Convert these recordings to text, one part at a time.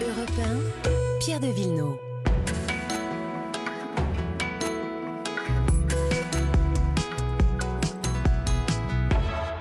Europe 1, Pierre de Villeneuve.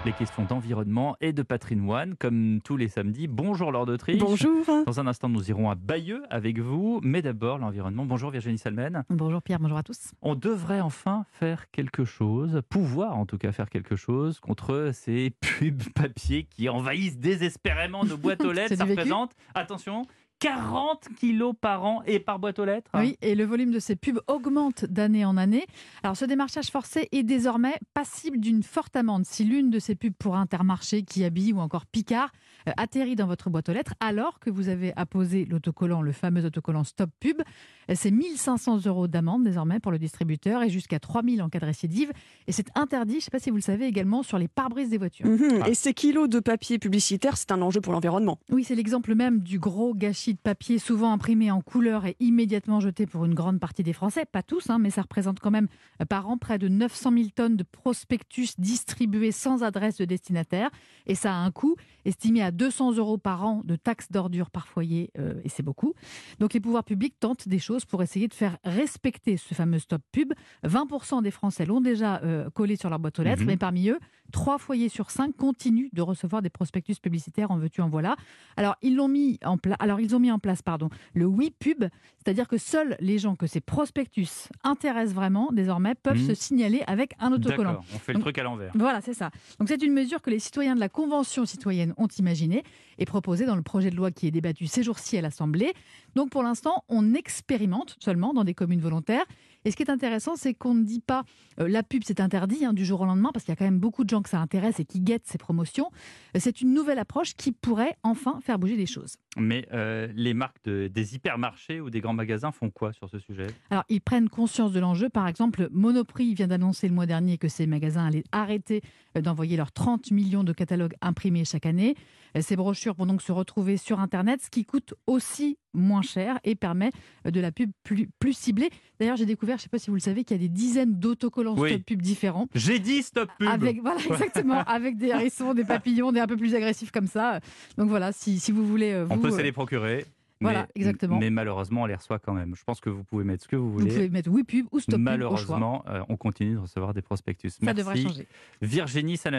Les questions d'environnement et de patrimoine, comme tous les samedis. Bonjour Laure d'Autriche. Bonjour. Dans un instant, nous irons à Bayeux avec vous, mais d'abord l'environnement. Bonjour Virginie Salmen. Bonjour Pierre, bonjour à tous. On devrait enfin faire quelque chose, pouvoir en tout cas faire quelque chose contre ces pubs papier qui envahissent désespérément nos boîtes aux lettres. Ça représente, attention, 40 kilos par an et par boîte aux lettres. Oui, et le volume de ces pubs augmente d'année en année. Alors, ce démarchage forcé est désormais passible d'une forte amende si l'une de ces pubs pour Intermarché, qui habille ou encore Picard euh, atterrit dans votre boîte aux lettres alors que vous avez apposé l'autocollant, le fameux autocollant Stop Pub. Euh, C'est 1500 euros d'amende désormais pour le distributeur et jusqu'à 3000 en cas de récidive. Et c'est interdit, je ne sais pas si vous le savez également, sur les pare-brises des voitures. Mhm. Ah. Et ces kilos de papier publicitaire, c'est un enjeu pour l'environnement. Oui, c'est l'exemple même du gros gâchis de papier, souvent imprimé en couleur et immédiatement jeté pour une grande partie des Français. Pas tous, hein, mais ça représente quand même euh, par an près de 900 000 tonnes de prospectus distribués sans adresse de destinataire. Et ça a un coût estimé à 200 euros par an de taxes d'ordures par foyer, euh, et c'est beaucoup. Donc les pouvoirs publics tentent des choses pour essayer de faire respecter ce fameux stop pub. 20% des Français l'ont déjà euh, collé sur leur boîte aux lettres, Mhm. mais parmi eux, trois foyers sur cinq continuent de recevoir des prospectus publicitaires en veux-tu en voilà. Alors ils l'ont mis en place. Alors ils ont mis en place, pardon, le oui pub, c'est-à-dire que seuls les gens que ces prospectus intéressent vraiment désormais peuvent Mhm. se signaler avec un autocollant. On fait le Donc- truc à l'envers. Voilà, c'est ça. Donc c'est une mesure que les citoyens de la Convention citoyenne ont imaginée et proposée dans le projet de loi qui est débattu ces jours-ci à l'Assemblée. Donc pour l'instant, on expérimente seulement dans des communes volontaires. Et ce qui est intéressant, c'est qu'on ne dit pas euh, la pub c'est interdit hein, du jour au lendemain parce qu'il y a quand même beaucoup de gens que ça intéresse et qui guettent ces promotions. Euh, C'est une nouvelle approche qui pourrait enfin faire bouger les choses. Mais euh, les marques de- des hypermarchés ou des grands magasins font quoi sur ce sujet? Alors, ils prennent conscience de l'enjeu. Par exemple, Monoprix vient d'annoncer le mois dernier que ces magasins allaient arrêter euh, d'envoyer leurs 30 millions de catalogues imprimés chaque année. Ces brochures vont donc se retrouver sur Internet, ce qui coûte aussi moins cher et permet de la pub plus, plus ciblée. D'ailleurs, j'ai découvert, je ne sais pas si vous le savez, qu'il y a des dizaines d'autocollants Oui. stop pub différents. J'ai dit stop pub Avec, voilà, exactement, avec des hérissons, des papillons, des un peu plus agressifs comme ça. Donc voilà, si, si vous voulez. euh, On vous, peut euh, se les procurer. voilà, mais- exactement. Mais malheureusement, on les reçoit quand même. Je pense que vous pouvez mettre ce que vous vous voulez. pouvez mettre oui pub ou stop pub au choix. Malheureusement, euh, on continue de recevoir des prospectus. Ça Merci. devrait changer. Virginie Salin.